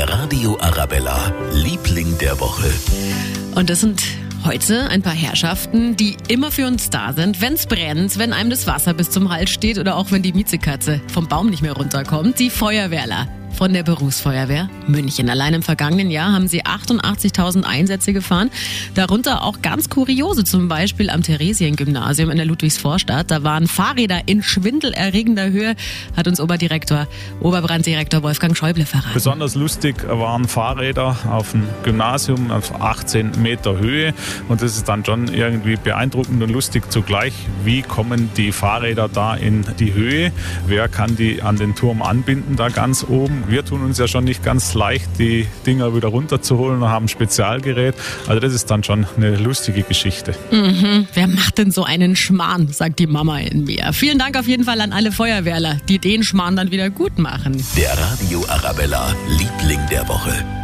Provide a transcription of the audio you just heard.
Der Radio Arabella, Liebling der Woche. Und das sind heute ein paar Herrschaften, die immer für uns da sind, wenn's brennt, wenn einem das Wasser bis zum Hals steht oder auch wenn die Miezekatze vom Baum nicht mehr runterkommt. Die Feuerwehrler von der Berufsfeuerwehr München. Allein im vergangenen Jahr haben sie 88.000 Einsätze gefahren, darunter auch ganz kuriose, zum Beispiel am Theresien-Gymnasium in der Ludwigsvorstadt. Da waren Fahrräder in schwindelerregender Höhe, hat uns Oberdirektor, Oberbranddirektor Wolfgang Schäuble verraten. Besonders lustig waren Fahrräder auf dem Gymnasium auf 18 Meter Höhe und das ist dann schon irgendwie beeindruckend und lustig zugleich. Wie kommen die Fahrräder da in die Höhe? Wer kann die an den Turm anbinden da ganz oben? Wir tun uns ja schon nicht ganz leicht, die Dinger wieder runterzuholen und haben ein Spezialgerät. Also das ist dann schon eine lustige Geschichte. Mhm. Wer macht denn so einen Schmarrn, sagt die Mama in mir. Vielen Dank auf jeden Fall an alle Feuerwehrler, die den Schmarrn dann wieder gut machen. Der Radio Arabella, Liebling der Woche.